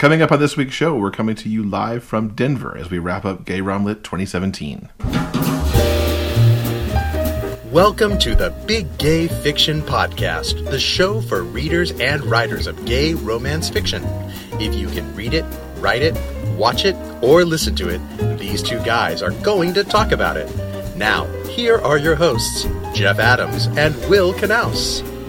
Coming up on this week's show, we're coming to you live from Denver as we wrap up GayRomLit 2017. Welcome to the Big Gay Fiction Podcast, the show for readers and writers of gay romance fiction. If you can read it, write it, watch it, or listen to it, these two guys are going to talk about it. Now, here are your hosts, Jeff Adams and Will Knaus.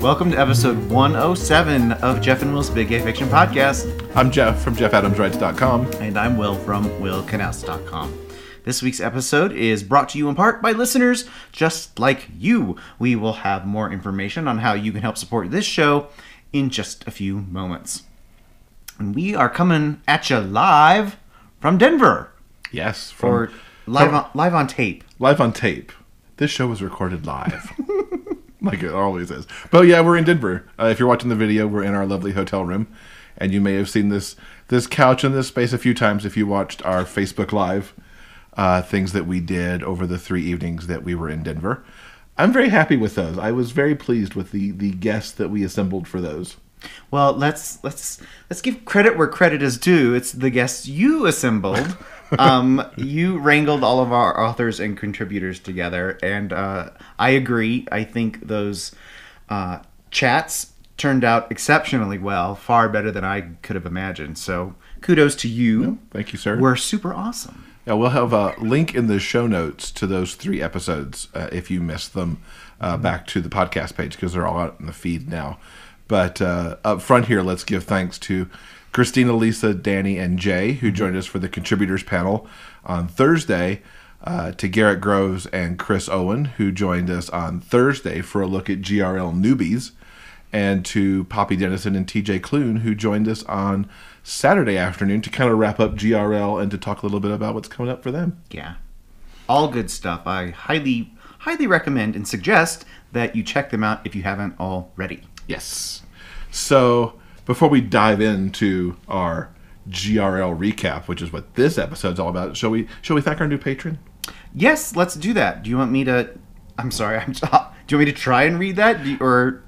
Welcome to episode 107 of Jeff and Will's Big Gay Fiction Podcast. I'm Jeff from JeffAdamsWrites.com. And I'm Will from WillKnaus.com. This week's episode is brought to you in part by listeners just like you. We will have more information on how you can help support this show in just a few moments. And we are coming at you live from Denver. Yes, from, or live on, live on tape. Live on tape. This show was recorded live. like it always is. But yeah, we're in Denver. Uh, if you're watching the video, we're in our lovely hotel room, and you may have seen this this couch in this space a few times if you watched our Facebook Live uh, things that we did over the three evenings that we were in Denver. I'm very happy with those. I was very pleased with the the guests that we assembled for those. Well, let's let's let's give credit where credit is due. It's the guests you assembled. um, you wrangled all of our authors and contributors together, and uh, I agree. I think those uh, chats turned out exceptionally well, far better than I could have imagined. So, kudos to you. Thank you, sir. We're super awesome. Yeah, we'll have a link in the show notes to those three episodes uh, if you missed them uh, mm-hmm. back to the podcast page because they're all out in the feed now. But uh, up front here, let's give thanks to Christina, Lisa, Danny, and Jay who mm-hmm. joined us for the contributors panel on Thursday. Uh, to Garrett Groves and Chris Owen, who joined us on Thursday for a look at GRL newbies, and to Poppy Dennison and TJ Klune, who joined us on Saturday afternoon to kind of wrap up GRL and to talk a little bit about what's coming up for them. Yeah. All good stuff. I highly, highly recommend and suggest that you check them out if you haven't already. Yes. So before we dive into our GRL recap, which is what this episode's all about, shall we shall we thank our new patron? Yes, let's do that. Do you want me to I'm sorry, I'm do you want me to try and read that? You, or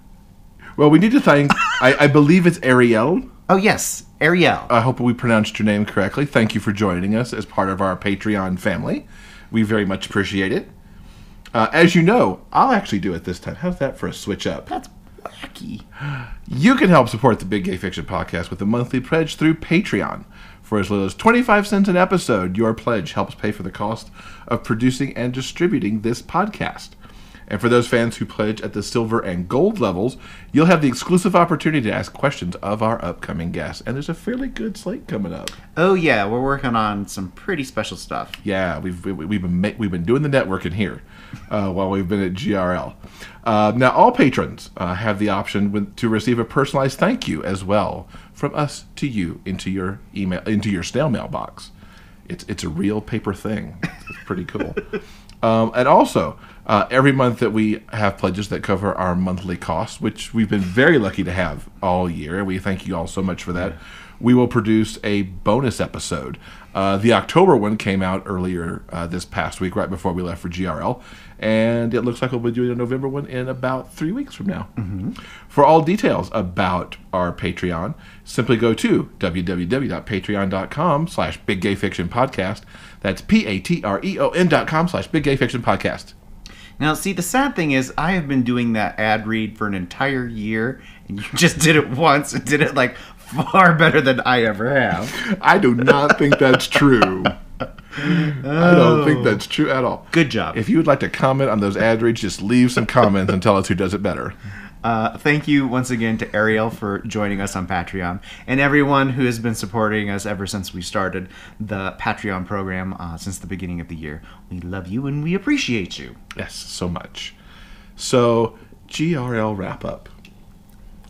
Well, we need to thank I, I believe it's Ariel Oh, yes, Ariel. I hope we pronounced your name correctly. Thank you for joining us as part of our Patreon family. We very much appreciate it. Uh, as you know, I'll actually do it this time. How's that for a switch up? That's wacky. You can help support the Big Gay Fiction podcast with a monthly pledge through Patreon. For as little as 25 cents an episode, your pledge helps pay for the cost of producing and distributing this podcast. And for those fans who pledge at the silver and gold levels, you'll have the exclusive opportunity to ask questions of our upcoming guests. And there's a fairly good slate coming up. Oh yeah, we're working on some pretty special stuff. Yeah, we've we've been we've been doing the networking here uh, while we've been at GRL. Uh, now, all patrons uh, have the option to receive a personalized thank you as well from us to you into your email into your snail mailbox. It's it's a real paper thing. It's pretty cool. um, and also, uh, every month that we have pledges that cover our monthly costs, which we've been very lucky to have all year, and we thank you all so much for that. We will produce a bonus episode. Uh, the October one came out earlier uh, this past week, right before we left for GRL, and it looks like we'll be doing a November one in about three weeks from now. Mm-hmm. For all details about our Patreon, simply go to www.patreon.com slash Big Gay Fiction Podcast. That's P-A-T-R-E-O-N dot com slash Big Gay Fiction Podcast. Now, see, the sad thing is, I have been doing that ad read for an entire year, and you just did it once and did it like far better than I ever have. I do not think that's true. I don't think that's true at all. Good job. If you would like to comment on those ad reads, just leave some comments and tell us who does it better. Uh, thank you once again to Ariel for joining us on Patreon and everyone who has been supporting us ever since we started the Patreon program uh, since the beginning of the year. We love you and we appreciate you. Yes, so much. So, GRL wrap up.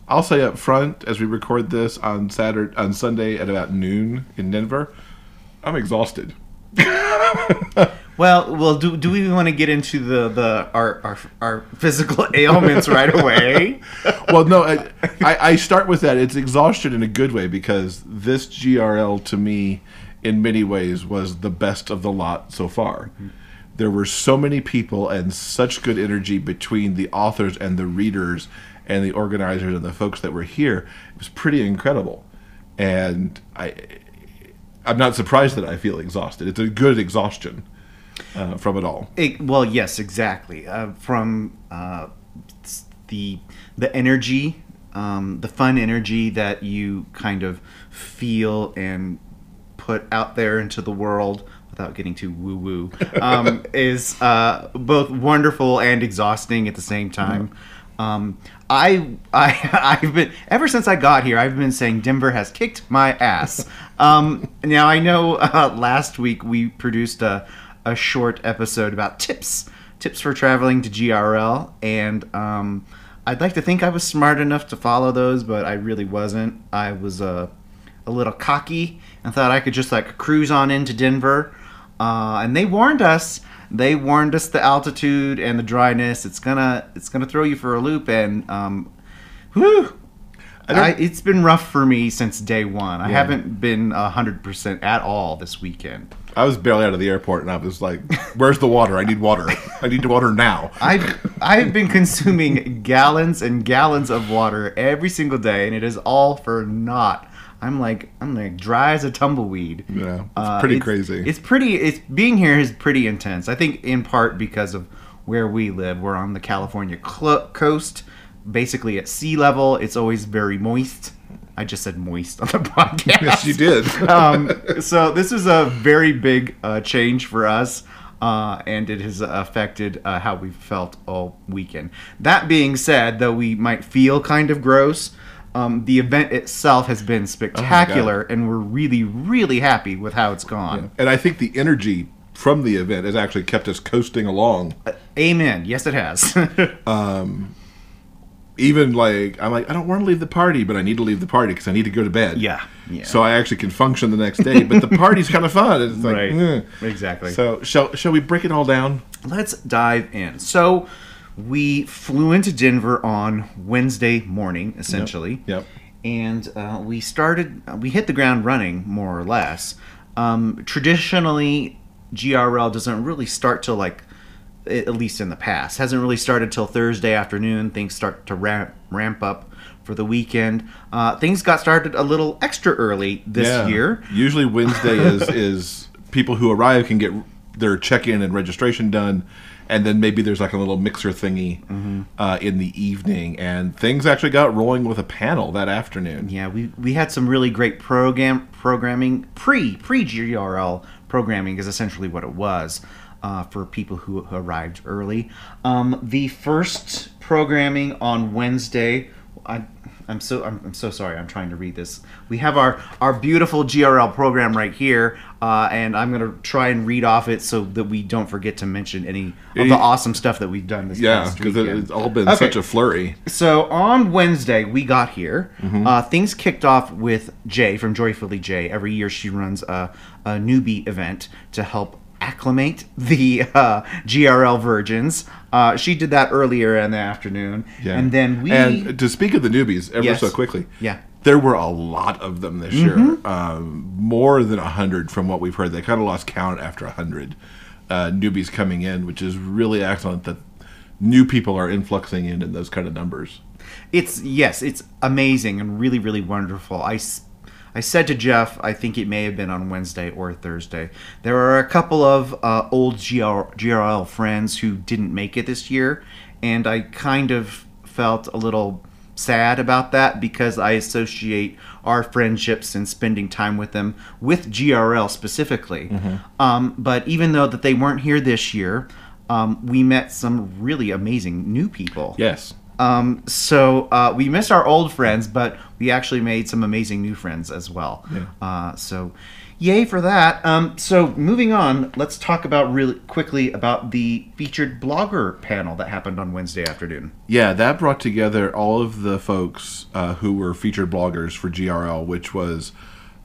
I'll say up front as we record this on Saturday on Sunday at about noon in Denver, I'm exhausted. Well, well, do, do we want to get into the, the our, our, our physical ailments right away? well, no, I, I, start with that. It's exhaustion in a good way because this GRL to me, in many ways, was the best of the lot so far. Mm-hmm. There were so many people and such good energy between the authors and the readers and the organizers and the folks that were here. It was pretty incredible and I I'm not surprised that I feel exhausted. It's a good exhaustion uh, from it all. It, well, yes, exactly. Uh, from uh, the the energy, um, the fun energy that you kind of feel and put out there into the world without getting too woo woo um, is uh, both wonderful and exhausting at the same time. Um, I I I've been ever since I got here. I've been saying Denver has kicked my ass. Um, now I know uh, last week we produced a a short episode about tips tips for traveling to GRL, and um, I'd like to think I was smart enough to follow those, but I really wasn't. I was uh, a little cocky and thought I could just like cruise on into Denver. Uh, and they warned us. They warned us the altitude and the dryness. It's gonna it's gonna throw you for a loop. And um, whew, I it's been rough for me since day one. I haven't been hundred percent at all this weekend. I was barely out of the airport, and I was like, "Where's the water? I need water. I need water now." I've I've been consuming gallons and gallons of water every single day, and it is all for naught. I'm like I'm like dry as a tumbleweed. Yeah, it's Uh, pretty crazy. It's pretty. It's being here is pretty intense. I think in part because of where we live. We're on the California clo coast, basically at sea level. It's always very moist. I just said moist on the podcast. yes, you did. um, so this is a very big uh, change for us, uh, and it has affected uh, how we've felt all weekend. That being said, though we might feel kind of gross, um, the event itself has been spectacular, and we're really, really happy with how it's gone. and I think the energy from the event has actually kept us coasting along. Amen. Yes, it has. Even like I'm like I don't want to leave the party, but I need to leave the party because I need to go to bed. Yeah, yeah. So I actually can function the next day, but the party's kind of fun. It's like, Right. eh. Exactly. So shall shall we break it all down? Let's dive in. So, we flew into Denver on Wednesday morning, essentially. Yep. And uh, we started, we hit the ground running, more or less. Um, traditionally, GRL doesn't really start till like, at least in the past, hasn't really started till Thursday afternoon. Things start to ramp, ramp up for the weekend. Uh, things got started a little extra early this Yeah. year. Usually Wednesday is is people who arrive can get their check in and registration done, and then maybe there's like a little mixer thingy Mm-hmm. uh, in the evening, and things actually got rolling with a panel that afternoon. Yeah, we we had some really great program programming pre pre GRL programming is essentially what it was uh, for people who arrived early. Um, the first programming on Wednesday, I. I'm so I'm, I'm so sorry. I'm trying to read this. We have our our beautiful GRL program right here, uh, and I'm gonna try and read off it so that we don't forget to mention any of the awesome stuff that we've done this Yeah, because it's all been Okay. such a flurry. So on Wednesday we got here. Mm-hmm. Uh, things kicked off with Jay from Joyfully Jay. Every year she runs a, a newbie event to help acclimate the uh, GRL virgins. Uh, she did that earlier in the afternoon, Yeah. and then we and to speak of the newbies ever Yes. so quickly. Yeah. There were a lot of them this year, um, more than a hundred from what we've heard. They kind of lost count after a hundred uh, newbies coming in, which is really excellent that new people are influxing in in those kind of numbers. It's yes, it's amazing and really really wonderful. I s- I said to Jeff, I think it may have been on Wednesday or Thursday. There are a couple of uh, old GR, GRL friends who didn't make it this year, and I kind of felt a little sad about that because I associate our friendships and spending time with them with GRL specifically. Um, but even though that they weren't here this year, um, we met some really amazing new people. Yes. Um, so uh, we missed our old friends, but we actually made some amazing new friends as well. Yeah. Uh, so, yay for that. Um, so moving on, let's talk about really quickly about the featured blogger panel that happened on Wednesday afternoon. Yeah, that brought together all of the folks uh, who were featured bloggers for GRL, which was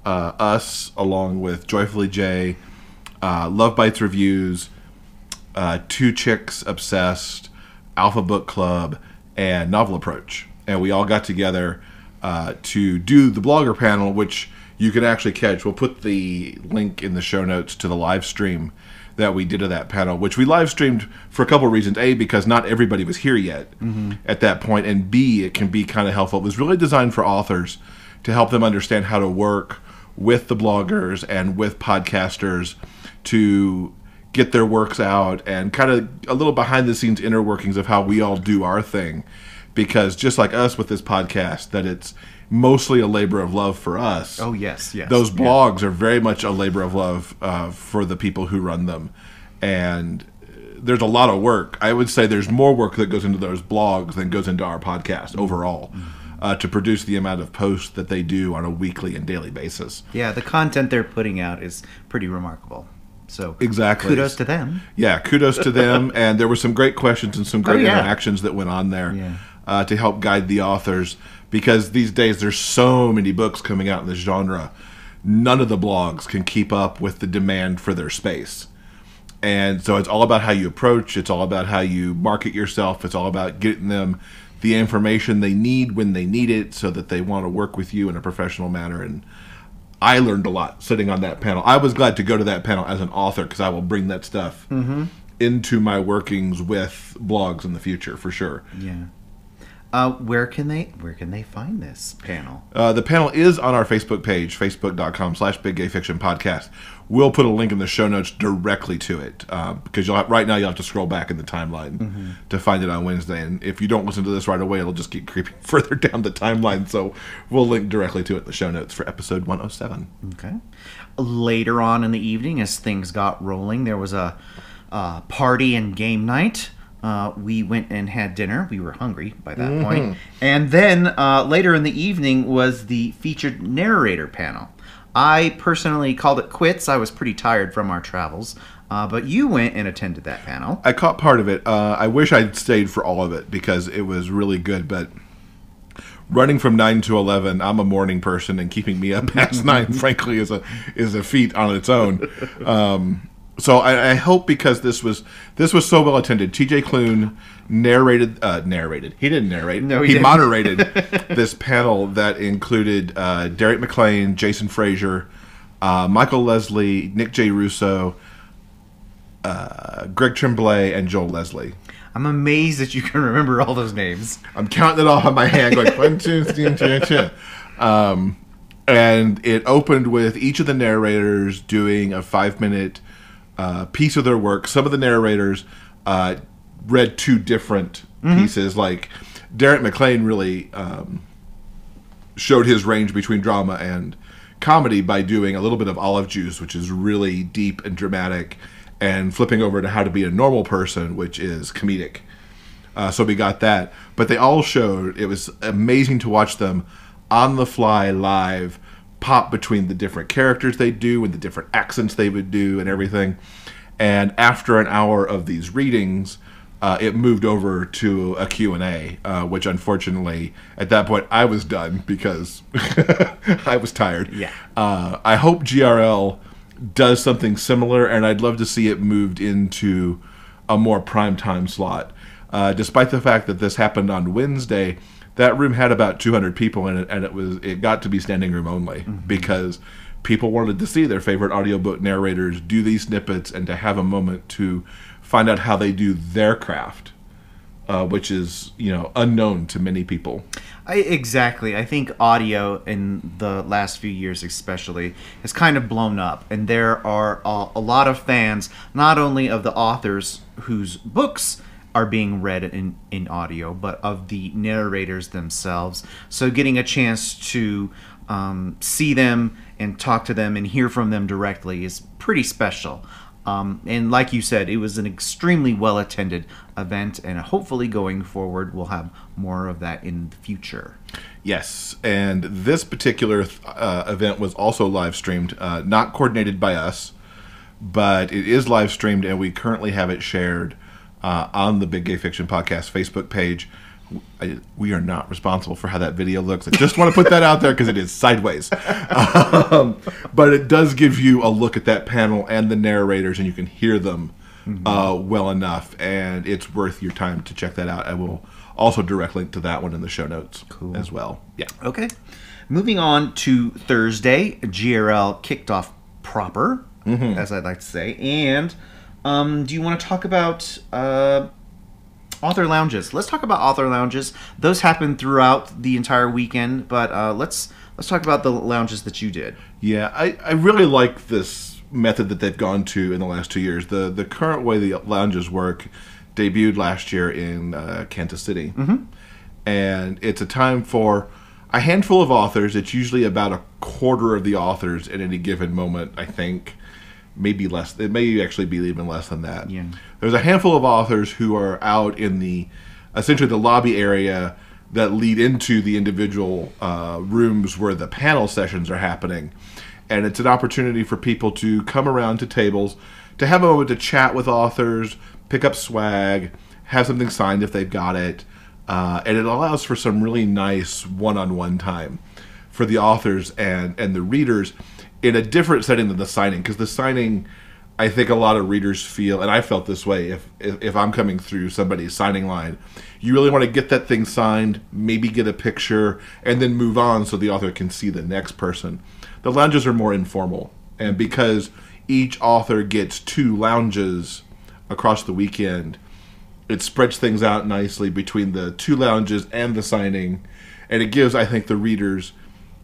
uh, us, along with Joyfully Jay, uh, Love Bites Reviews, uh, Two Chicks Obsessed, Alpha Book Club, and Novel Approach. And we all got together uh, to do the blogger panel, which you can actually catch. We'll put the link in the show notes to the live stream that we did of that panel, which we live streamed for a couple of reasons. A, because not everybody was here yet at that point, and B, it can be kind of helpful. It was really designed for authors to help them understand how to work with the bloggers and with podcasters to get their works out and kind of a little behind the scenes inner workings of how we all do our thing because just like us with this podcast that it's mostly a labor of love for us Oh yes, yes. those Yeah. blogs are very much a labor of love uh, for the people who run them and there's a lot of work i would say there's more work that goes into those blogs than goes into our podcast overall uh, to produce the amount of posts that they do on a weekly and daily basis Yeah, the content they're putting out is pretty remarkable. So Exactly. kudos to them. yeah kudos to them and there were some great questions and some great Oh, yeah. interactions that went on there Yeah. uh, to help guide the authors because these days there's so many books coming out in this genre none of the blogs can keep up with the demand for their space and so it's all about how you approach it's all about how you market yourself it's all about getting them the information they need when they need it so that they want to work with you in a professional manner and I learned a lot sitting on that panel. I was glad to go to that panel as an author because I will bring that stuff into my workings with blogs in the future for sure. Yeah. Uh, where can they where can they find this panel? Uh, the panel is on our Facebook page, facebook.com slash big gay fiction podcast. We'll put a link in the show notes directly to it uh, because you'll have, right now you'll have to scroll back in the timeline to find it on Wednesday. And if you don't listen to this right away, it'll just keep creeping further down the timeline. So we'll link directly to it in the show notes for episode 107. Okay. Later on in the evening, as things got rolling, there was a, uh party and game night. Uh, we went and had dinner. We were hungry by that point. And then uh, later in the evening was the featured narrator panel. I personally called it quits. I was pretty tired from our travels. Uh, but you went and attended that panel. I caught part of it. Uh, I wish I'd stayed for all of it because it was really good. But running from nine to eleven, I'm a morning person, and keeping me up past nine, frankly, is a is a feat on its own. Um, so I, I hope because this was this was so well attended. T.J. Klune narrated uh, narrated. He didn't narrate. No, he he moderated this panel that included uh, Derrick McClain, Jason Frazier, uh, Michael Lesley, Nick J. Russo. Uh, Greg Tremblay and Joel Leslie. I'm amazed that you can remember all those names. I'm counting it off on my hand, going one, two, three, two, two. Um, and it opened with each of the narrators doing a five minute uh, piece of their work. Some of the narrators uh, read two different pieces. Like Derrick McClain really um, showed his range between drama and comedy by doing a little bit of Olive Juice, which is really deep and dramatic, and flipping over to How to Be a Normal Person, which is comedic. Uh, so we got that. But they all showed, it was amazing to watch them on the fly live pop between the different characters they do and the different accents they would do and everything. And after an hour of these readings, uh, it moved over to a Q&A, uh, which unfortunately, at that point, I was done because I was tired. Yeah. Uh, I hope GRL does something similar, and I'd love to see it moved into a more prime time slot. Uh, despite the fact that this happened on Wednesday, that room had about 200 people in it, and it was it got to be standing room only because people wanted to see their favorite audiobook narrators do these snippets and to have a moment to find out how they do their craft, uh, which is you know unknown to many people. I, exactly. I think audio in the last few years, especially, has kind of blown up, and there are a, a lot of fans, not only of the authors whose books are being read in, in audio, but of the narrators themselves. So, getting a chance to um, see them and talk to them and hear from them directly is pretty special. Um, and like you said, it was an extremely well attended event, and hopefully going forward, we'll have more of that in the future. Yes, and this particular uh, event was also live streamed, uh, not coordinated by us, but it is live streamed, and we currently have it shared uh, on the Big Gay Fiction Podcast Facebook page. I, we are not responsible for how that video looks. I just want to put that out there because it is sideways. Um, but it does give you a look at that panel and the narrators, and you can hear them uh, well enough. And it's worth your time to check that out. I will also direct link to that one in the show notes as well. Yeah. Okay. Moving on to Thursday, GRL kicked off proper, as I'd like to say. And um, do you want to talk about uh, author lounges? Let's talk about author lounges. Those happen throughout the entire weekend, but uh, let's let's talk about the lounges that you did. Yeah, I, I really like this method that they've gone to in the last two years. The the current way the lounges work debuted last year in uh, Kansas City, mm-hmm. and it's a time for a handful of authors. It's usually about a quarter of the authors at any given moment. I think maybe less. It may actually be even less than that. Yeah. There's a handful of authors who are out in the essentially the lobby area that lead into the individual uh, rooms where the panel sessions are happening. And it's an opportunity for people to come around to tables, to have a moment to chat with authors, pick up swag, have something signed if they've got it. Uh, and it allows for some really nice one on one time for the authors and, and the readers in a different setting than the signing. Because the signing, I think a lot of readers feel, and I felt this way if, if, if I'm coming through somebody's signing line, you really want to get that thing signed, maybe get a picture, and then move on so the author can see the next person. The lounges are more informal, and because each author gets two lounges across the weekend, it spreads things out nicely between the two lounges and the signing, and it gives, I think, the readers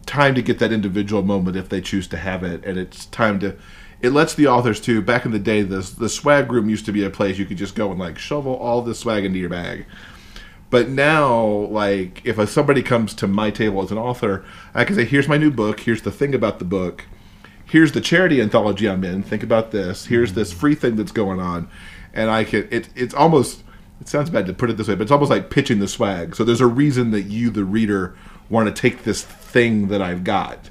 time to get that individual moment if they choose to have it, and it's time to. It lets the authors too. Back in the day, the the swag room used to be a place you could just go and like shovel all the swag into your bag. But now, like, if a, somebody comes to my table as an author, I can say, "Here's my new book. Here's the thing about the book. Here's the charity anthology I'm in. Think about this. Here's this mm-hmm. free thing that's going on." And I can. It, it's almost. It sounds bad to put it this way, but it's almost like pitching the swag. So there's a reason that you, the reader, want to take this thing that I've got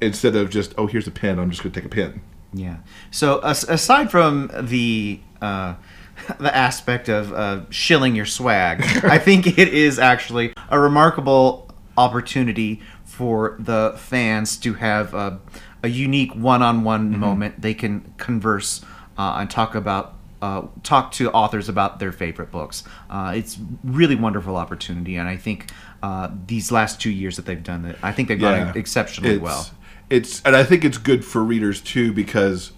instead of just, "Oh, here's a pen. I'm just going to take a pen." Yeah. So as, aside from the uh, the aspect of uh, shilling your swag, I think it is actually a remarkable opportunity for the fans to have a, a unique one-on-one moment. They can converse uh, and talk about. Uh, talk to authors about their favorite books. Uh, it's really wonderful opportunity, and I think uh, these last two years that they've done it, I think they've done it exceptionally it's, well. It's and I think it's good for readers too because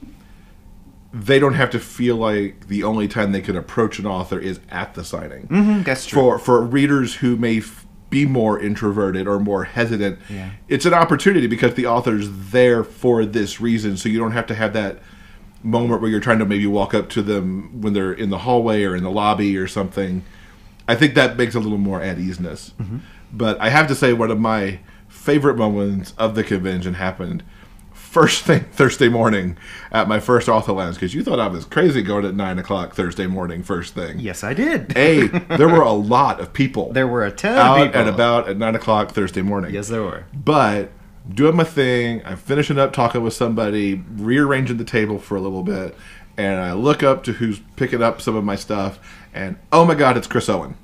they don't have to feel like the only time they can approach an author is at the signing. Mhm, that's true. For for readers who may f- be more introverted or more hesitant, Yeah. it's an opportunity because the author's there for this reason. So you don't have to have that moment where you're trying to maybe walk up to them when they're in the hallway or in the lobby or something. I think that makes a little more at easeness. Mm-hmm. But I have to say, one of my favorite moments of the convention happened first thing Thursday morning at my first author lounge because you thought I was crazy going at nine o'clock Thursday morning first thing. Yes, I did. A, there were a lot of people There were a ton of out people. and about at nine o'clock Thursday morning. Yes, there were. But doing my thing, I'm finishing up talking with somebody, rearranging the table for a little bit, and I look up to who's picking up some of my stuff, and oh my god, it's Chris Owen.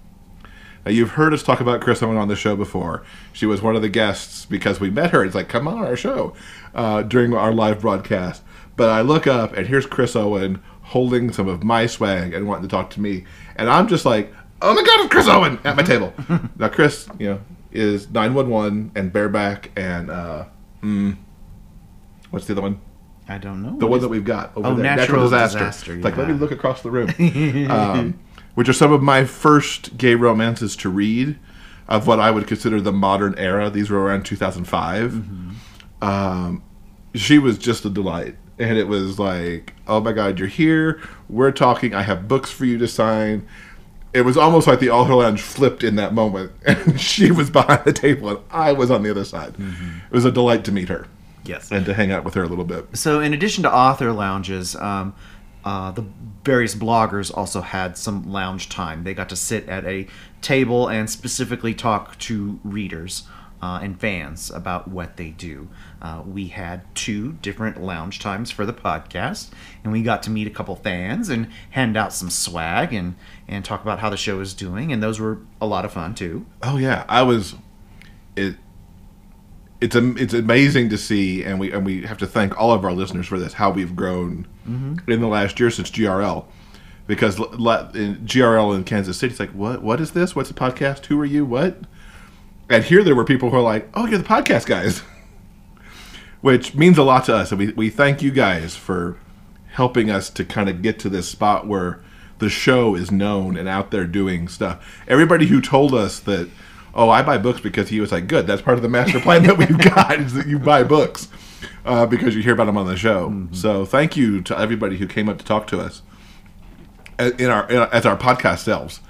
Now you've heard us talk about Chris Owen on the show before. She was one of the guests because we met her. It's like, come on our show uh, during our live broadcast. But I look up and here's Chris Owen holding some of my swag and wanting to talk to me, and I'm just like, oh my god, it's Chris Owen at my table. now Chris, you know, is 911 and bareback and uh, mm, what's the other one? I don't know. the one that we've got over Oh, there, natural disaster, Like, let me look across the room. um, which are some of my first gay romances to read of what I would consider the modern era. These were around 2005. Mm-hmm. Um, she was just a delight. And it was like, oh my God, you're here. We're talking. I have books for you to sign. It was almost like the Author Lounge flipped in that moment. And she was behind the table and I was on the other side. It was a delight to meet her Yes. and to hang out with her a little bit. So, in addition to author lounges, um, uh, the various bloggers also had some lounge time. They got to sit at a table and specifically talk to readers uh, and fans about what they do. Uh, we had two different lounge times for the podcast, and we got to meet a couple fans and hand out some swag and, and talk about how the show is doing, and those were a lot of fun too. Oh yeah, I was. It. It's am- it's amazing to see, and we and we have to thank all of our listeners for this. How we've grown mm-hmm. in the last year since GRL, because l- l- in GRL in Kansas City, it's like what what is this? What's a podcast? Who are you? What? And here there were people who are like, oh, you're the podcast guys, which means a lot to us, and we we thank you guys for helping us to kind of get to this spot where the show is known and out there doing stuff. Everybody who told us that Oh, I buy books because he was like, good. That's part of the master plan that we've got is that you buy books uh, because you hear about them on the show. So thank you to everybody who came up to talk to us in our, in our as our podcast selves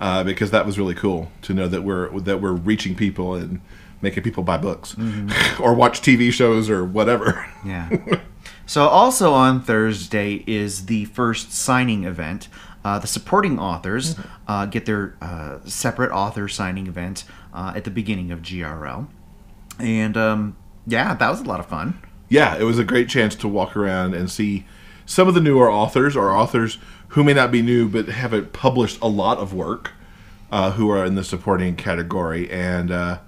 uh, because that was really cool to know that we're that we're reaching people and making people buy books or watch TV shows or whatever. Yeah. so also on Thursday is the first signing event. Uh, the supporting authors uh, get their uh, separate author signing event uh, at the beginning of GRL, and um, yeah, that was a lot of fun. yeah, it was a great chance to walk around and see some of the newer authors or authors who may not be new but haven't published a lot of work uh, who are in the supporting category. And uh,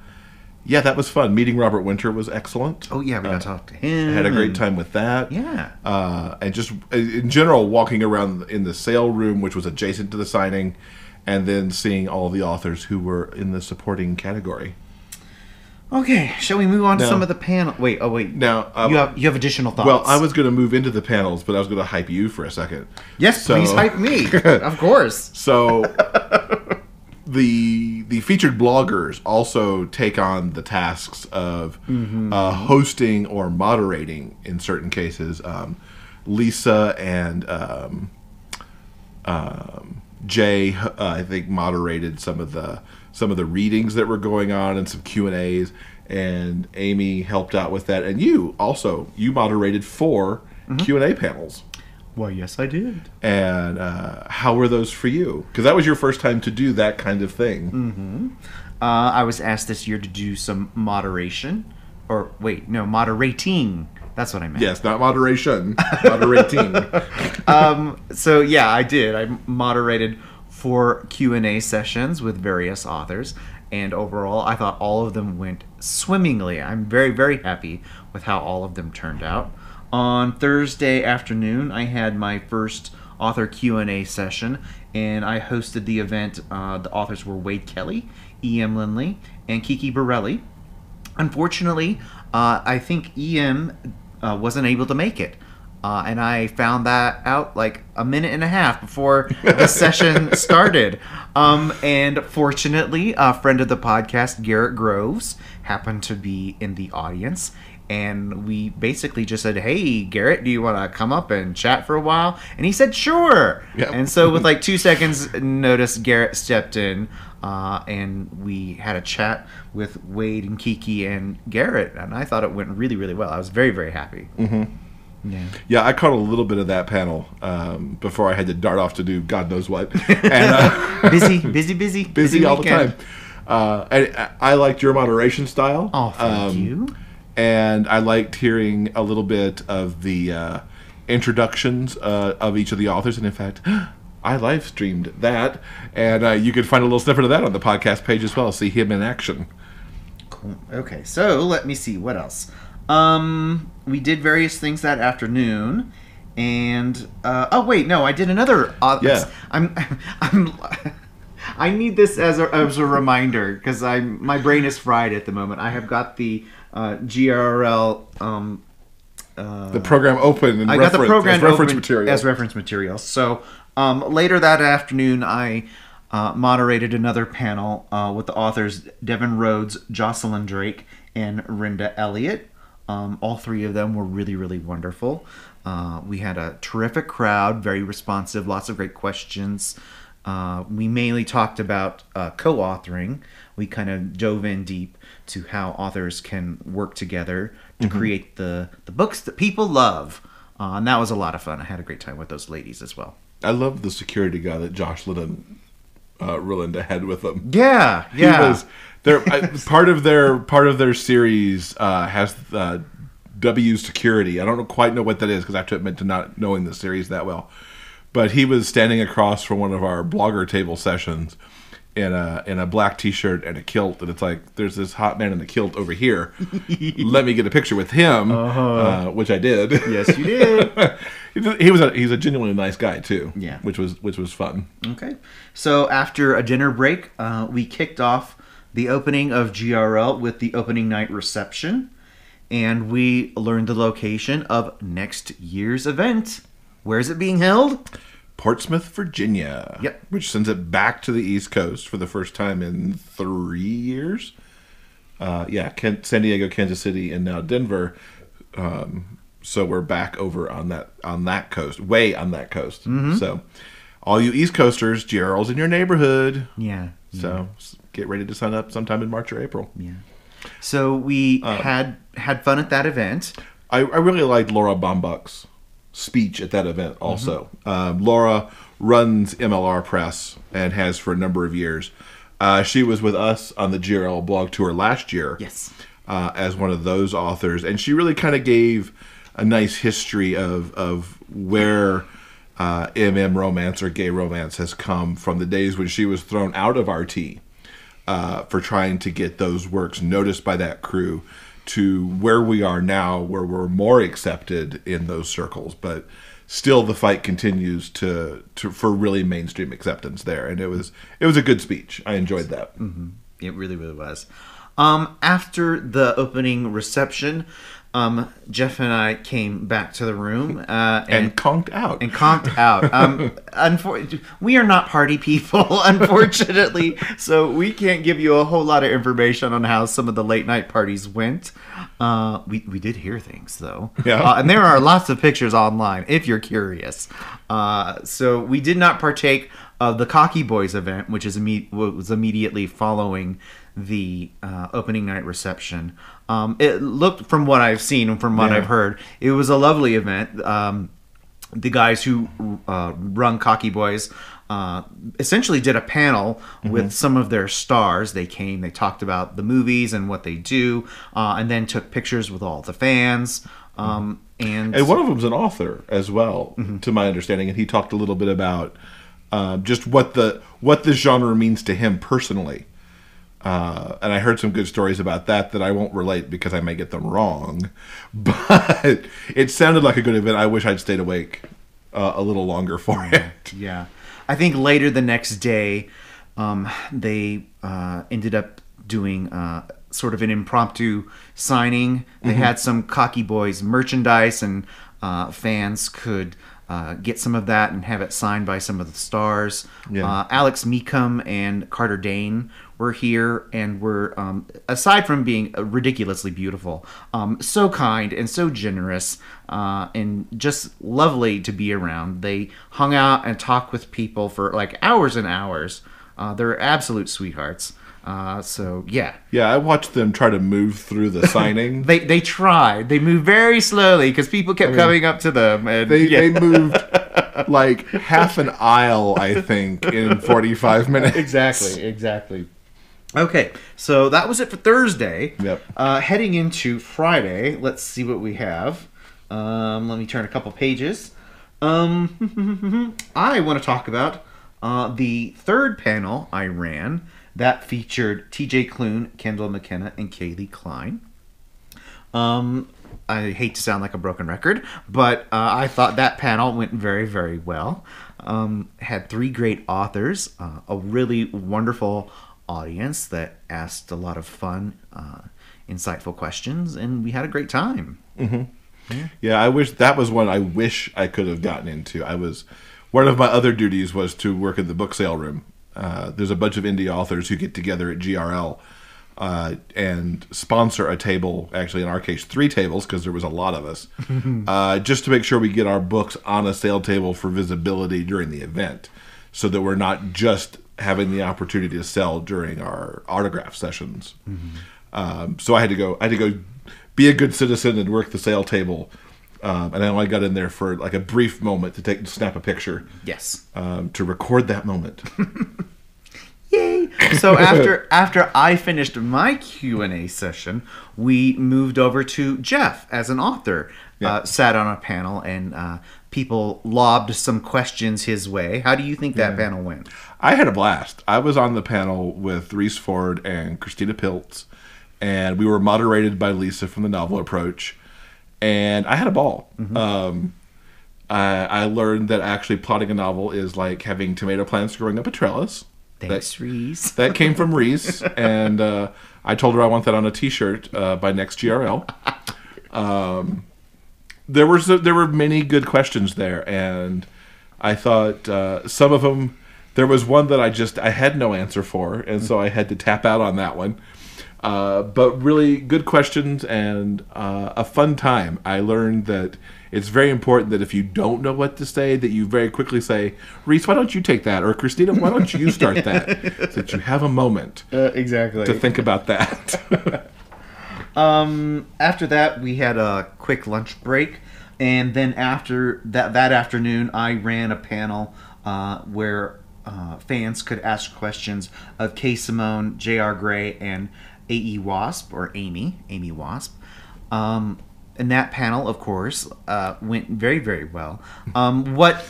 yeah, that was fun. Meeting Robert Winter was excellent. Oh yeah, we got to talk to him. I had a great time with that. Yeah. Uh, and just uh, in general, walking around in the sale room, which was adjacent to the signing, and then seeing all the authors who were in the supporting category. Okay, shall we move on to some of the panel? Wait, oh wait. Now, um, you have you have additional thoughts? Well, I was going to move into the panels, but I was going to hype you for a second. Yes, So- please hype me. of course. So the the featured bloggers also take on the tasks of uh, hosting or moderating in certain cases. Um, Lisa and um, um, Jay, uh, I think, moderated some of the some of the readings that were going on and some Q and A's, and Amy helped out with that. And you also you moderated 4 Q and A panels. Well, yes, I did. And uh, how were those for you? Because that was your first time to do that kind of thing. Uh, I was asked this year to do some moderation, or wait, no, moderating. That's what I meant. Yes, not moderation, moderating. Um, so yeah, I did. I moderated four Q and A sessions with various authors, and overall, I thought all of them went swimmingly. I'm very, very happy with how all of them turned out. On Thursday afternoon, I had my first author Q and A session, and I hosted the event. Uh, the authors were Wade Kelly, E.M. Lindley, and Kiki Burrelli. Unfortunately, uh, I think EM uh, wasn't able to make it. Uh, and I found that out like a minute and a half before the session started. Um, and fortunately, a friend of the podcast, Garrett Groves, happened to be in the audience. And we basically just said, Hey, Garrett, do you want to come up and chat for a while? And he said, Sure. Yep. And so, with like two seconds notice, Garrett stepped in uh, and we had a chat with Wade and Kiki and Garrett. And I thought it went really, really well. I was very, very happy. Mm-hmm. Yeah. yeah, I caught a little bit of that panel um, before I had to dart off to do God knows what. And uh, busy, busy, busy, busy all the time. Uh, I- I liked your moderation style. Oh, thank Um, you. And I liked hearing a little bit of the uh, introductions uh, of each of the authors. And in fact, I live streamed that. And uh, you can find a little snippet of that on the podcast page as well. See him in action. Cool. Okay, so let me see what else. Um, we did various things that afternoon, and uh, oh wait, no, I did another. Uh, Yeah. I'm, I'm, I need this as a, as a reminder because I'm my brain is fried at the moment. I have got the uh, GRL. Um, The program open and I got the program as reference material. as reference material. So um, later that afternoon, I uh, moderated another panel uh, with the authors Devon Rhodes, Jocelyn Drake, and Rinda Elliott. Um, all three of them were really, really wonderful. Uh, we had a terrific crowd, very responsive, lots of great questions. Uh, we mainly talked about uh, co-authoring. We kind of dove in deep to how authors can work together to create the the books that people love, uh, and that was a lot of fun. I had a great time with those ladies as well. I love the security guy that Josh and uh, Rolinda had with them. Yeah, He yeah. was their I, part of their part of their series uh, has uh, W security. I don't quite know what that is because I have to admit to not knowing the series that well. But he was standing across from one of our blogger table sessions in a in a black t-shirt and a kilt, and it's like there's this hot man in the kilt over here. Let me get a picture with him, uh which I did. Uh-huh. Yes, you did. he was a he's a genuinely nice guy too. Yeah. which was which was fun. Okay. So after a dinner break, uh, we kicked off the opening of GRL with the opening night reception, and we learned the location of next year's event. Where is it being held? Portsmouth, Virginia. Yep. Which sends it back to the East Coast for the first time in three years. Uh, yeah, Ken- San Diego, Kansas City, and now Denver. Um, so we're back over on that on that coast, way on that coast. So, all you East Coasters, GRL's in your neighborhood. Yeah. So s- get ready to sign up sometime in March or April. Yeah. So we Uh, had had fun at that event. I, I really liked Laura Baumbach's speech at that event also. Um, Laura runs MLR Press and has for a number of years. Uh, she was with us on the GRL blog tour last year Yes. uh, as one of those authors, and she really kind of gave a nice history of, of where uh, MM romance or gay romance has come from the days when she was thrown out of RT uh, for trying to get those works noticed by that crew to where we are now, where we're more accepted in those circles, but still the fight continues to, to for really mainstream acceptance there. And it was it was a good speech. I enjoyed that. It really, really was. Um, after the opening reception, um, Jeff and I came back to the room uh, And and conked out. and conked out. Um, unfor- we are not party people, unfortunately, so we can't give you a whole lot of information on how some of the late night parties went. Uh, we we did hear things though, Yeah. Uh, and there are lots of pictures online if you're curious. Uh, so we did not partake of the Cocky Boys event, which is imme- was immediately following the uh, opening night reception. Um, it looked, from what I've seen and from what Yeah. I've heard, it was a lovely event. Um, the guys who uh, run Cocky Boys uh, essentially did a panel with some of their stars. They came, they talked about the movies and what they do, uh, and then took pictures with all the fans. Um, and, And one of them's an author as well, to my understanding, and he talked a little bit about uh, just what the what this genre means to him personally. Uh, and I heard some good stories about that that I won't relate because I may get them wrong. But it sounded like a good event. I wish I'd stayed awake uh, a little longer for it. Yeah. I think later the next day, um, they uh, ended up doing uh, sort of an impromptu signing. They had some Cocky Boys merchandise, and uh, fans could uh, get some of that and have it signed by some of the stars. Yeah. Uh, Alex Mecum and Carter Dane were here and were, um, aside from being ridiculously beautiful, um, so kind and so generous uh, and just lovely to be around. They hung out and talked with people for like hours and hours. Uh, they're absolute sweethearts. Uh, so yeah, Yeah, I watched them try to move through the signing. they they tried. They moved very slowly because people kept coming up to them and they, yeah. they moved like half an aisle, I think, in 45 minutes. exactly, exactly. Okay, so that was it for Thursday. Yep. Uh, heading into Friday, let's see what we have. Um, let me turn a couple pages. Um, I want to talk about uh, the third panel I ran that featured T.J. Klune, Kendall McKenna, and Kaylee Klein. Um, I hate to sound like a broken record, but uh, I thought that panel went very, very well. Um, had three great authors, uh, a really wonderful audience that asked a lot of fun, uh, insightful questions, and we had a great time. Yeah, I wish that was one I wish I could have gotten into. I was one of my other duties was to work in the book sale room. Uh, there's a bunch of indie authors who get together at GRL uh, and sponsor a table. Actually, in our case, three tables because there was a lot of us, uh, just to make sure we get our books on a sale table for visibility during the event, so that we're not just having the opportunity to sell during our autograph sessions. Um, so I had to go. I had to go be a good citizen and work the sale table. Um, and I only got in there for like a brief moment to take snap a picture Yes. um, to record that moment. Yay! So after after I finished my Q and A session, we moved over to Jeff as an author. Yeah. Uh, sat on a panel and uh, people lobbed some questions his way. How do you think that panel went? I had a blast. I was on the panel with Reese Ford and Christina Piltz, and we were moderated by Lisa from the Novel Approach, and I had a ball. Um, I, I learned that actually plotting a novel is like having tomato plants growing up a trellis. Thanks, Reese. That came from Reese, and uh, I told her I want that on a T-shirt uh, by next GRL. Um, there was there were many good questions there, and I thought uh, some of them. There was one that I just I had no answer for, and so I had to tap out on that one. Uh, but really good questions and uh, a fun time. I learned that it's very important that if you don't know what to say, that you very quickly say, "Reese, why don't you take that?" or "Christina, why don't you start that?" so that you have a moment Uh, exactly. to think about that. Um, after that, we had a quick lunch break, and then after that that afternoon, I ran a panel uh, where uh, fans could ask questions of K. Simone, J.R. Gray, and A.E. Wasp or Amy, Amy Wasp. Um, and that panel, of course, uh, went very very well. Um, what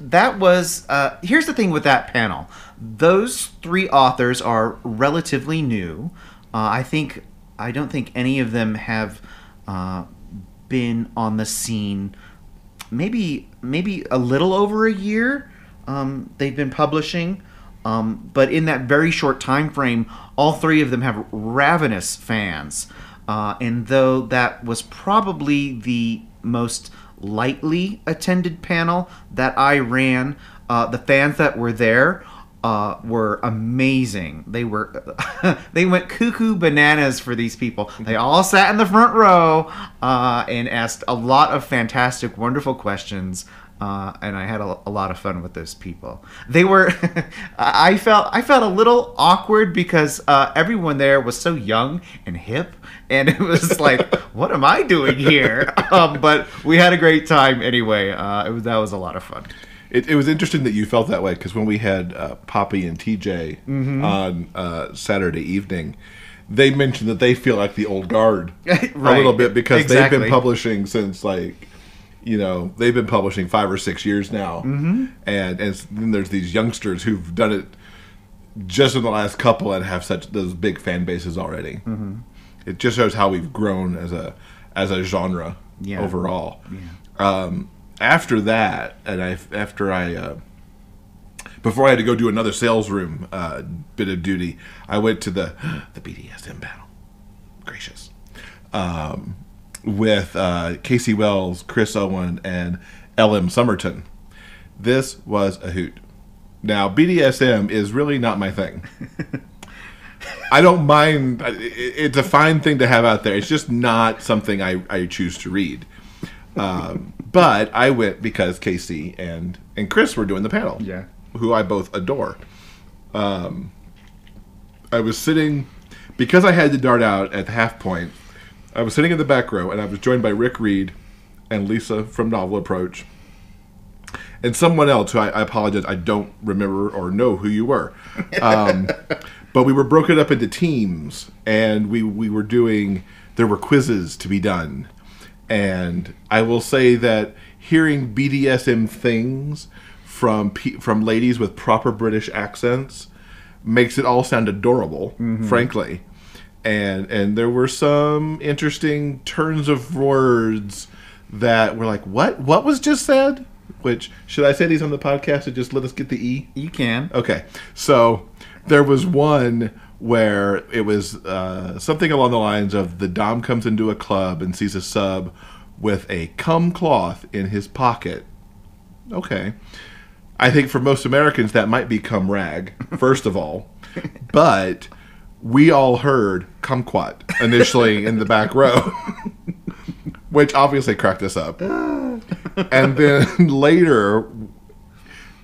that was uh, here's the thing with that panel those three authors are relatively new uh, i think i don't think any of them have uh, been on the scene. Maybe maybe a little over a year um, they've been publishing um, but in that very short time frame all three of them have ravenous fans. Uh, and though that was probably the most lightly attended panel that I ran, uh, the fans that were there uh, were amazing. They were they went cuckoo bananas for these people. They all sat in the front row uh, and asked a lot of fantastic, wonderful questions. Uh, and I had a, a lot of fun with those people. They were, I felt, I felt a little awkward because uh, everyone there was so young and hip, and it was like, what am I doing here? Um, but we had a great time anyway. Uh, it was that was a lot of fun. It, it was interesting that you felt that way because when we had uh, Poppy and TJ on uh, Saturday evening, they mentioned that they feel like the old guard a little bit because they've been publishing since like you know they've been publishing five or six years now, mm-hmm. and and then there's these youngsters who've done it just in the last couple and have such those big fan bases already. Mm-hmm. It just shows how we've grown as a as a genre Yeah. overall. Um, after that, and I after I uh, before I had to go do another sales room uh, bit of duty, I went to the the BDSM battle. Gracious, um, with uh, Casey Wells, Chris Owen, and L.M. Somerton. This was a hoot. Now BDSM is really not my thing. I don't mind. It's a fine thing to have out there. It's just not something I, I choose to read. Um, but I went because Casey and and Chris were doing the panel. Yeah. who I both adore. Um, I was sitting because I had to dart out at the half point. I was sitting in the back row, and I was joined by Rick Reed and Lisa from Novel Approach, and someone else who I, I apologize I don't remember or know who you were. Um, but we were broken up into teams, and we we were doing. There were quizzes to be done, and I will say that hearing BDSM things from pe- from ladies with proper British accents makes it all sound adorable, mm-hmm. frankly. And and there were some interesting turns of words that were like, "What? What was just said?" Which should I say these on the podcast to just let us get the e? You can. Okay, so there was one where it was uh, something along the lines of the dom comes into a club and sees a sub with a cum cloth in his pocket. Okay, I think for most Americans that might be cum rag, first of all, but we all heard kumquat initially in the back row. Which obviously cracked us up. and then later,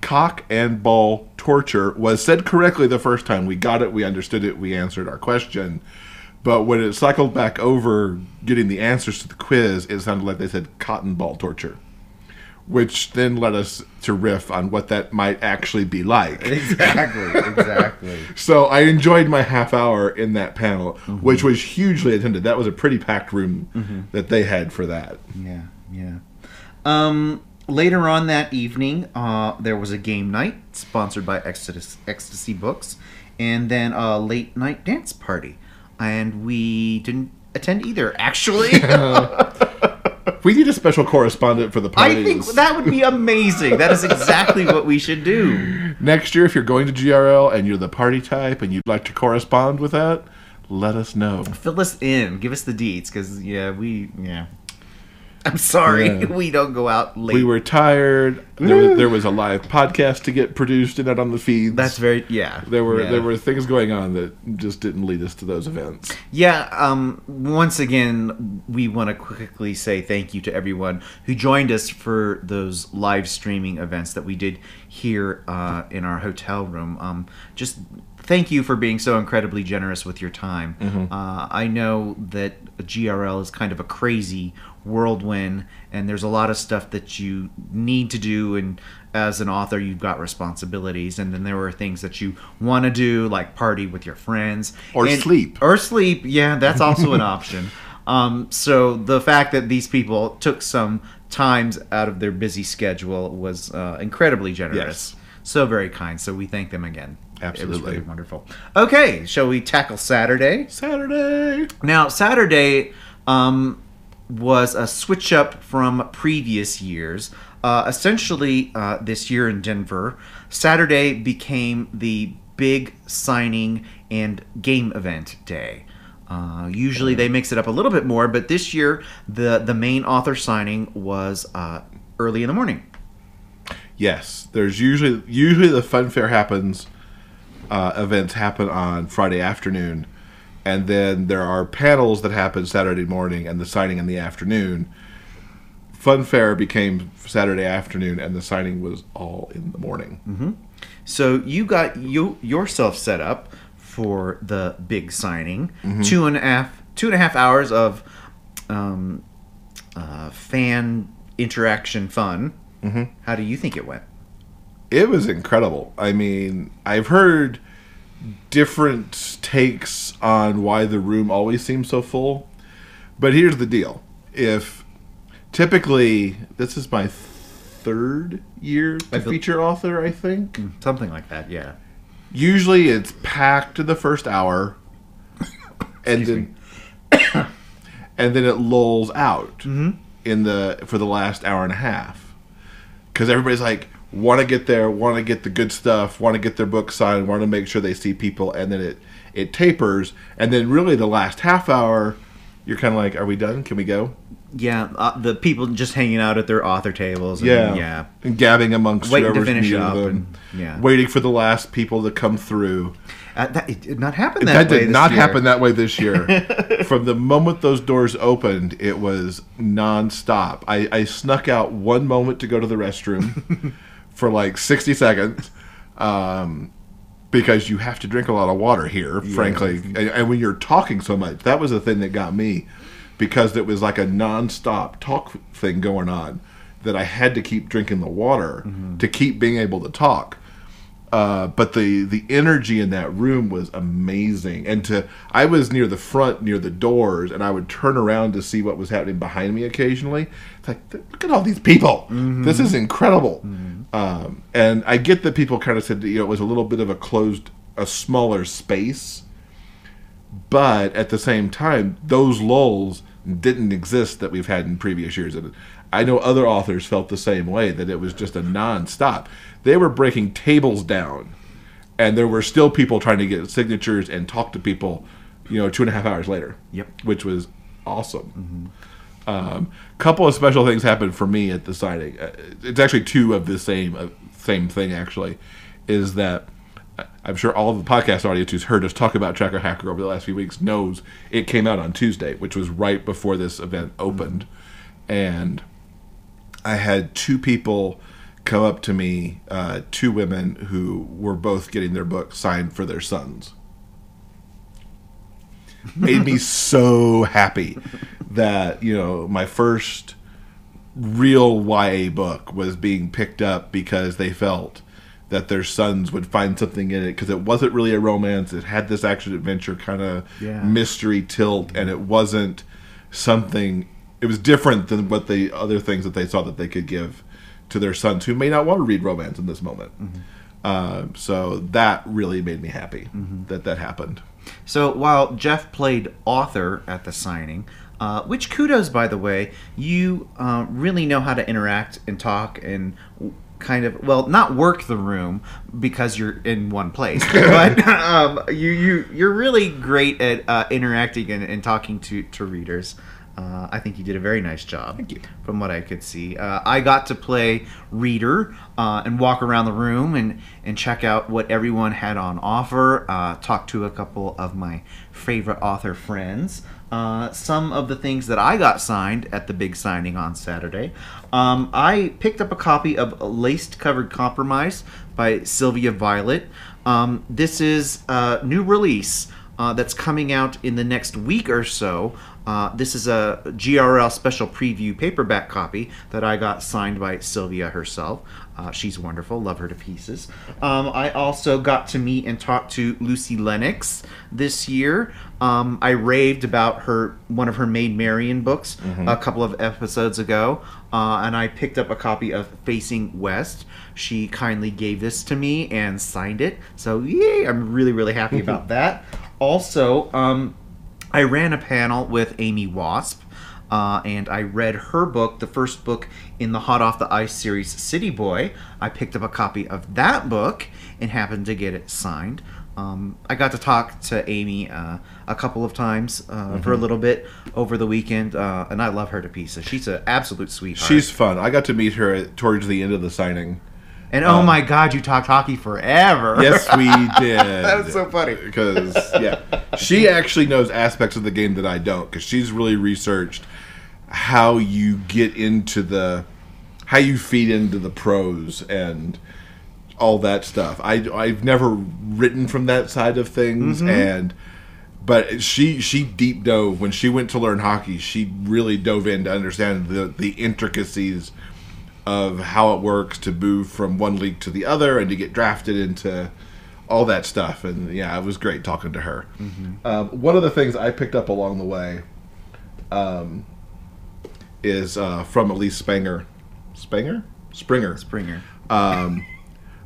cock and ball torture was said correctly the first time. We got it, we understood it, we answered our question. But when it cycled back over getting the answers to the quiz, it sounded like they said cotton ball torture. Which then led us to riff on what that might actually be like. Exactly. Exactly. So I enjoyed my half hour in that panel, which was hugely attended. That was a pretty packed room that they had for that. Yeah, yeah. Um, later on that evening, uh, there was a game night sponsored by Exodus, Extasy Books, and then a late night dance party. And we didn't attend either, actually. We need a special correspondent for the I think that would be amazing. That is exactly what we should do. Next year, if you're going to GRL and you're the party type and you'd like to correspond with that, let us know. Fill us in. Give us the deets, because, yeah, we, yeah. I'm sorry, Yeah. we don't go out late. We were tired. There was, there was a live podcast to get produced and out on the feeds. That's very yeah. there were yeah. there were things going on that just didn't lead us to those events. Yeah, um, once again, we want to quickly say thank you to everyone who joined us for those live streaming events that we did here uh, in our hotel room. Um, just thank you for being so incredibly generous with your time. Uh, I know that GRL is kind of a crazy whirlwind, and there's a lot of stuff that you need to do and as an author you've got responsibilities and then there were things that you want to do like party with your friends Or and- sleep. or sleep yeah that's also an option um, so the fact that these people took some times out of their busy schedule was uh, incredibly generous Yes. so very kind so we thank them again it was Absolutely. really wonderful okay shall we tackle saturday Saturday. now, Saturday um, was a switch up from previous years. Uh, essentially, uh, this year in Denver, Saturday became the big signing and game event day. Uh, usually they mix it up a little bit more, but this year the the main author signing was uh, early in the morning. Yes, there's usually usually the fun fair happens. Uh, events happen on Friday afternoon, and then there are panels that happen Saturday morning and the signing in the afternoon. Fun fair became Saturday afternoon, and the signing was all in the morning. So you got you yourself set up for the big signing. Two and a half two and a half hours of um, uh, fan interaction fun. Mm-hmm. How do you think it went? It was incredible. I mean, I've heard different takes on why the room always seems so full. But here's the deal. If typically this is my third year to feel- feature author, I think. Mm, something like that, yeah. Usually it's packed in the first hour and then and then it lulls out mm-hmm. in the for the last hour and a half because everybody's like want to get there want to get the good stuff want to get their book signed want to make sure they see people and then it it tapers and then really the last half hour you're kind of like are we done can we go Yeah, uh, the people just hanging out at their author tables. And, yeah yeah. and gabbing amongst Waiting to finish up them, and- yeah. waiting for the last people to come through Uh, that, it did not happen that, that way did this not year. happen that way this year. From the moment those doors opened, it was nonstop. I, I snuck out one moment to go to the restroom for like 60 seconds um, because you have to drink a lot of water here, frankly. And, and when you're talking so much, that was the thing that got me because it was like a nonstop talk thing going on that I had to keep drinking the water to keep being able to talk uh, but the the energy in that room was amazing. And to I was near the front, near the doors, and I would turn around to see what was happening behind me occasionally. It's like look at all these people. This is incredible. Um, and I get that people kind of said you know it was a little bit of a closed, a smaller space. But at the same time, those lulls didn't exist that we've had in previous years. And I know other authors felt the same way that it was just a non-stop. They were breaking tables down, and there were still people trying to get signatures and talk to people. You know, two and a half hours later. Yep. which was awesome. Um, couple of special things happened for me at the signing. Uh, It's actually two of the same uh, same thing. Actually, is that uh, I'm sure all of the podcast audience who's heard us talk about Tracker Hacker over the last few weeks knows it came out on Tuesday, which was right before this event opened, and I had two people come up to me, uh, two women who were both getting their book signed for their sons. Made me so happy that you know my first real YA book was being picked up because they felt that their sons would find something in it because it wasn't really a romance. It had this action adventure kind of Yeah. mystery tilt, and it wasn't something. It was different than what the other things that they saw that they could give to their sons who may not want to read romance in this moment. Uh, so that really made me happy that that happened. So while Jeff played author at the signing, uh, which kudos by the way, you uh, really know how to interact and talk and kind of well not work the room because you're in one place, but um, you you you're really great at uh, interacting and, and talking to to readers. Uh, I think you did a very nice job. Thank you. From what I could see, uh, I got to play reader uh, and walk around the room and and check out what everyone had on offer. Uh, talk to a couple of my favorite author friends. Uh, some of the things that I got signed at the big signing on Saturday. Um, I picked up a copy of Lace-Covered Compromise by Sylvia Violet. Um, this is a new release uh, that's coming out in the next week or so. Uh, this is a GRL special preview paperback copy that I got signed by Sylvia herself. Uh, she's wonderful, love her to pieces. Um, I also got to meet and talk to Lucy Lennox this year. Um, I raved about her one of her Made Marian books a couple of episodes ago, uh, and I picked up a copy of Facing West. She kindly gave this to me and signed it, so yay! I'm really really happy about that. Also, um, I ran a panel with Amy Wasp, uh, and I read her book, the first book in the Hot Off the Ice series, City Boy. I picked up a copy of that book and happened to get it signed. Um, I got to talk to Amy uh, a couple of times uh, for a little bit over the weekend, uh, and I love her to pieces. She's an absolute sweetheart. She's fun. I got to meet her towards the end of the signing. And oh um, my god, you talked hockey forever. Yes, we did. That was so funny. Because yeah, she actually knows aspects of the game that I don't. Because she's really researched how you get into the, how you feed into the pros and all that stuff. I I've never written from that side of things, mm-hmm. and but she she deep dove when she went to learn hockey. She really dove in to understand the the intricacies of how it works to move from one league to the other and to get drafted into all that stuff. And yeah, it was great talking to her. Um, one of the things I picked up along the way um, is uh, from Elise Spanger. Spanger? Springer. Springer. Um,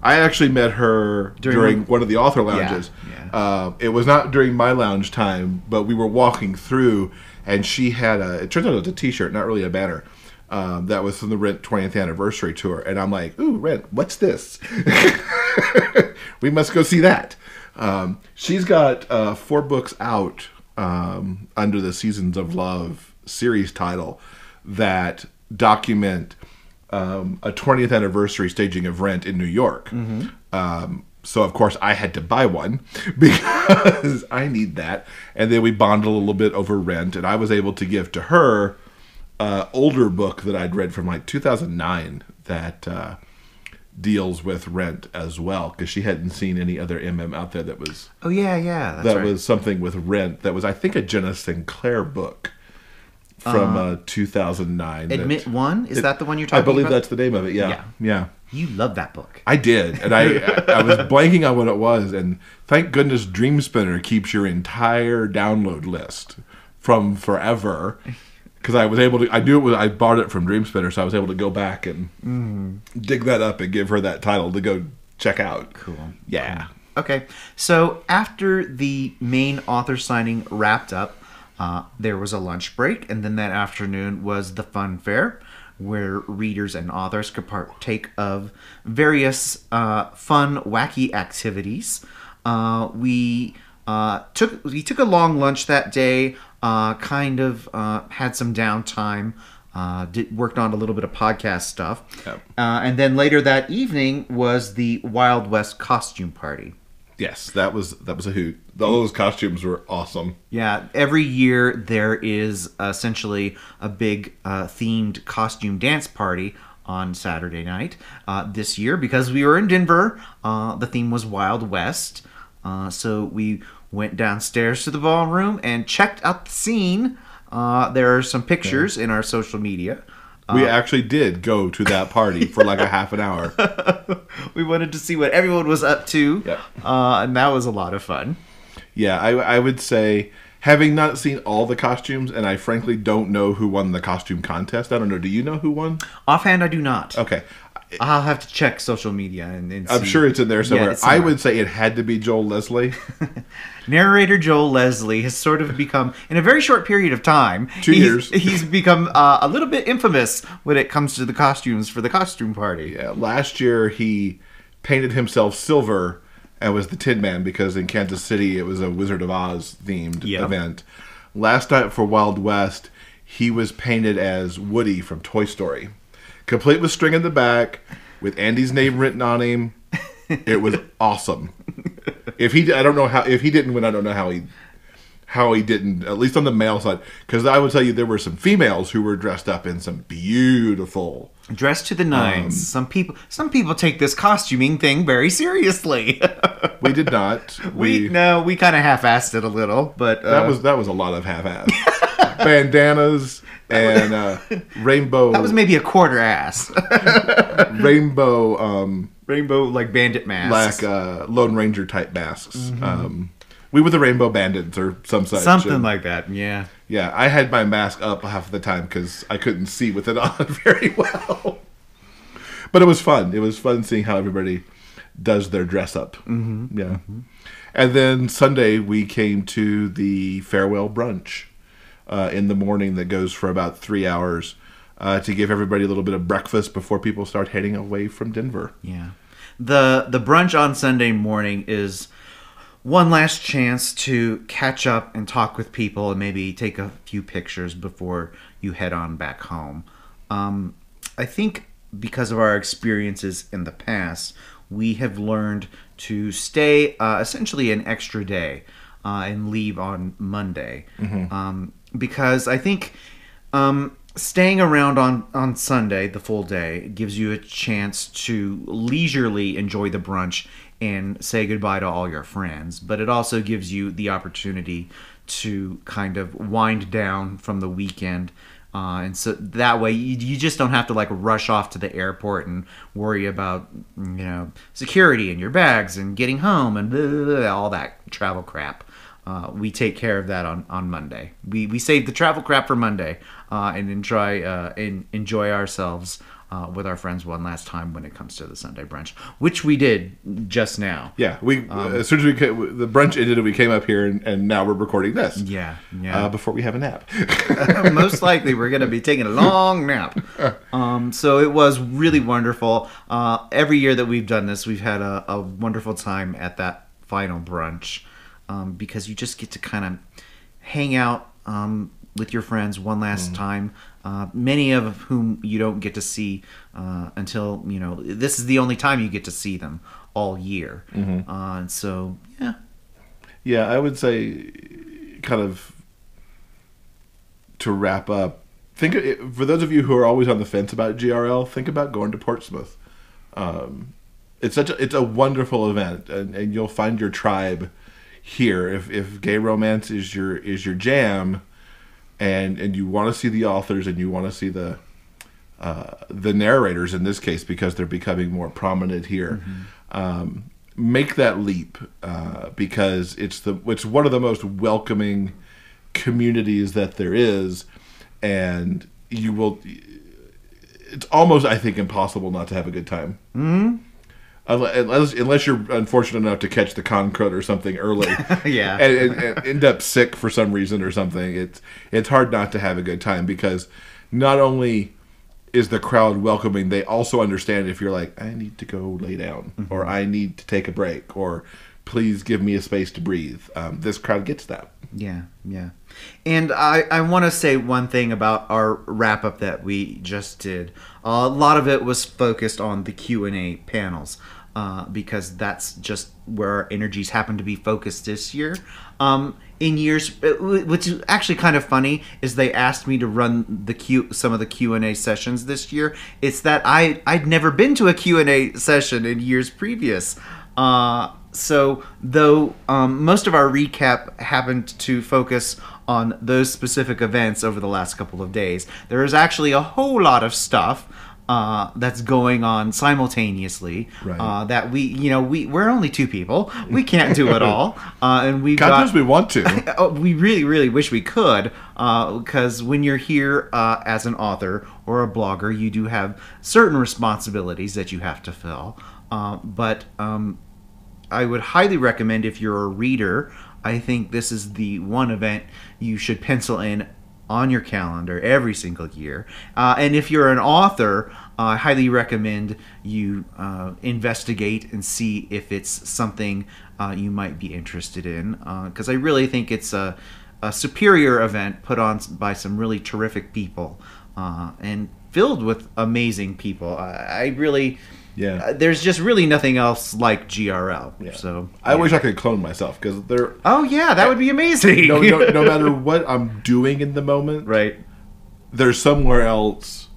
I actually met her During during, one- of the author lounges. yeah. Uh, it was not during my lounge time, but we were walking through, and she had a. It turns out it was a T-shirt, not really a banner. Um, that was from the Rent 20th anniversary tour, and I'm like, "Ooh, Rent, what's this? we must go see that." Um, she's got uh, four books out um, under the Seasons of Love series title that document um, a 20th anniversary staging of Rent in New York. Um, so of course I had to buy one because I need that. And then we bonded a little bit over Rent, and I was able to give to her uh, older book that I'd read from like 2009 that uh, deals with Rent as well because she hadn't seen any other MM out there that was Oh yeah, yeah. That's that right. was something with Rent that was I think a Jenna Sinclair book from uh, 2009. that- Admit One? Is it- that the one you're talking? About I believe about? that's the name of it. Yeah, Yeah. yeah. You love that book. I did, and I I was blanking on what it was, and thank goodness Dream Spinner keeps your entire download list from forever. Because I was able to, I knew it was, I bought it from Dream Spinner, so I was able to go back and Mm-hmm. dig that up and give her that title to go check out. Cool. Yeah. Okay, so after the main author signing wrapped up, uh, there was a lunch break, and then that afternoon was the fun fair, where readers and authors could partake of various uh, fun, wacky activities. Uh, we uh, took we took a long lunch that day. Uh, kind of uh, had some downtime. Uh, did, worked on a little bit of podcast stuff. Yep. Uh, and then later that evening was the Wild West costume party. Yes, that was that was a hoot. All those costumes were awesome. Yeah, every year there is essentially a big uh, themed costume dance party on Saturday night. Uh, this year, because we were in Denver, uh, the theme was Wild West. Uh, so we went downstairs to the ballroom and checked out the scene. Uh, there are some pictures in our social media. We actually did go to that party for like a half an hour. We wanted to see what everyone was up to, Yep. uh, and that was a lot of fun. Yeah, I, I would say, having not seen all the costumes, and I frankly don't know who won the costume contest. I don't know. Do you know who won? Offhand, I do not. Okay. I'll have to check social media and, and I'm sure it's in there somewhere. it's I would say it had to be Joel Leslie. Narrator Joel Leslie has sort of become, in a very short period of time, Two he's, years. he's become uh, a little bit infamous when it comes to the costumes for the costume party. Yeah, last year he painted himself silver and was the Tin Man because in Kansas City it was a Wizard of Oz themed Yeah. event. Last night for Wild West, he was painted as Woody from Toy Story, complete with string in the back, with Andy's name written on him. It was awesome. If he, I don't know how. If he didn't win, I don't know how he, how he didn't. At least on the male side, because I would tell you there were some females who were dressed up in some beautiful. Dressed to the nines. some people, some people take this costuming thing very seriously. We did not. we no, we kind of half-assed it a little, but uh, That was that was a lot of half-ass bandanas and uh, rainbow that was maybe a quarter ass. rainbow um, Rainbow like bandit masks. like uh, Lone Ranger type masks. Um, we were the Rainbow Bandits or some such. Something and- like that. Yeah. yeah. I had my mask up half the time because I couldn't see with it on very well. But it was fun. It was fun seeing how everybody does their dress up. Mm-hmm. Yeah. And then Sunday we came to the farewell brunch uh, in the morning that goes for about three hours uh, to give everybody a little bit of breakfast before people start heading away from Denver. Yeah. The the brunch on Sunday morning is one last chance to catch up and talk with people and maybe take a few pictures before you head on back home. Um, I think because of our experiences in the past, we have learned to stay uh, essentially an extra day uh, and leave on Monday. Um, because I think um, staying around on, on Sunday, the full day, gives you a chance to leisurely enjoy the brunch and say goodbye to all your friends. But it also gives you the opportunity to kind of wind down from the weekend. Uh, and so that way you, you just don't have to like rush off to the airport and worry about you know security and your bags and getting home and blah, blah, blah, all that travel crap uh, we take care of that on, on Monday. We, we save the travel crap for Monday uh, and enjoy uh, and enjoy ourselves uh, with our friends one last time when it comes to the Sunday brunch, which we did just now. Yeah, we as soon as we came, the brunch ended, we came up here and, and now we're recording this. Yeah, yeah. Uh, before we have a nap. Most likely, we're going to be taking a long nap. Um, so it was really wonderful. Uh, every year that we've done this, we've had a, a wonderful time at that final brunch um, because you just get to kind of hang out um, with your friends one last time. Uh, many of whom you don't get to see uh, until you know this is the only time you get to see them all year. Uh, and so, yeah, Yeah, I would say, kind of to wrap up. Think for those of you who are always on the fence about GRL, think about going to Portsmouth. Um, it's such a, it's a wonderful event, and, and you'll find your tribe here. If if gay romance is your is your jam, and and you want to see the authors and you want to see the uh, the narrators in this case because they're becoming more prominent here. Um, make that leap uh, because it's the it's one of the most welcoming communities that there is, and you will. It's almost, I think, impossible not to have a good time. Mm-hmm. Unless, unless you're unfortunate enough to catch the con crud or something early, Yeah. and, and, and end up sick for some reason or something. It's it's hard not to have a good time because not only is the crowd welcoming, they also understand if you're like, I need to go lay down, or I need to take a break, or please give me a space to breathe. Um, this crowd gets that. Yeah, yeah. And I, I want to say one thing about our wrap up that we just did. A lot of it was focused on the Q and A panels uh, because that's just where our energies happen to be focused this year. Um, in years, which is actually kind of funny, is they asked me to run the Q some of the Q and A sessions this year. It's that I I'd never been to a Q and A session in years previous. Uh, so, though um, most of our recap happened to focus on those specific events over the last couple of days, there is actually a whole lot of stuff uh, that's going on simultaneously. Right. Uh, that we, you know, we we're only two people, we can't do it all, uh, and we've God got knows we want to. oh, we really, really wish we could, because when you're here uh, as an author or a blogger, you do have certain responsibilities that you have to fill. Uh, but um, I would highly recommend if you're a reader, I think this is the one event you should pencil in on your calendar every single year. Uh, and if you're an author, I highly recommend you uh, investigate and see if it's something uh, you might be interested in. Because I really think it's a, a superior event put on by some really terrific people uh, and filled with amazing people. I, I really, Yeah. uh, there's just really nothing else like GRL. So I wish I could clone myself because they're Oh yeah, that would be amazing. no, no, no matter what I'm doing in the moment, right. there's somewhere else.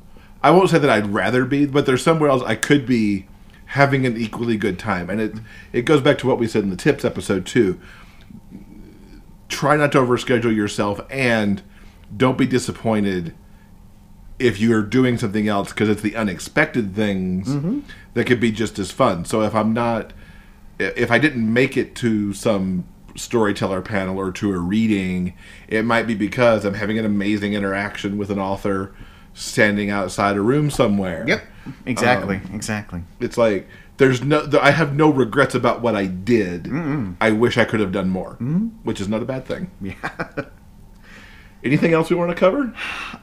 I won't say that I'd rather be, but there's somewhere else I could be having an equally good time. And it it goes back to what we said in the tips episode too. Try not to overschedule yourself, and don't be disappointed if you're doing something else because it's the unexpected things that could be just as fun. So if I'm not, if I didn't make it to some storyteller panel or to a reading, it might be because I'm having an amazing interaction with an author standing outside a room somewhere. Yep. Exactly. Um, exactly. It's like there's no, I have no regrets about what I did. I wish I could have done more, which is not a bad thing. Yeah. Anything else we want to cover?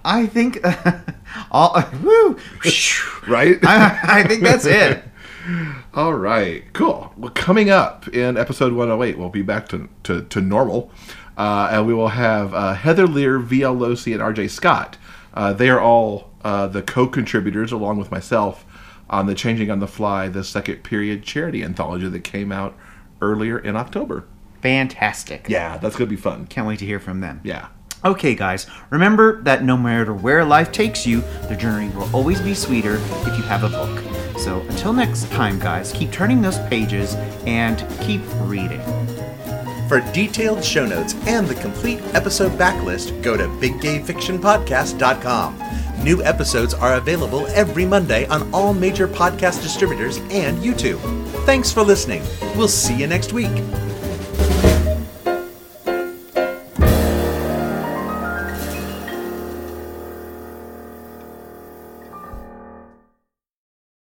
I think all woo, Right? I, I think that's it. All right, cool. Well, coming up in episode 108, we'll be back to, to, to normal. Uh, and we will have uh, Heather Lear, VL Locey, and RJ Scott. Uh, they are all uh, the co contributors, along with myself, on the Changing on the Fly, the second period charity anthology that came out earlier in October. Fantastic. Yeah, that's going to be fun. Can't wait to hear from them. Yeah. Okay, guys, remember that no matter where life takes you, the journey will always be sweeter if you have a book. So until next time, guys, keep turning those pages and keep reading. For detailed show notes and the complete episode backlist, go to biggayfictionpodcast.com. New episodes are available every Monday on all major podcast distributors and YouTube. Thanks for listening. We'll see you next week.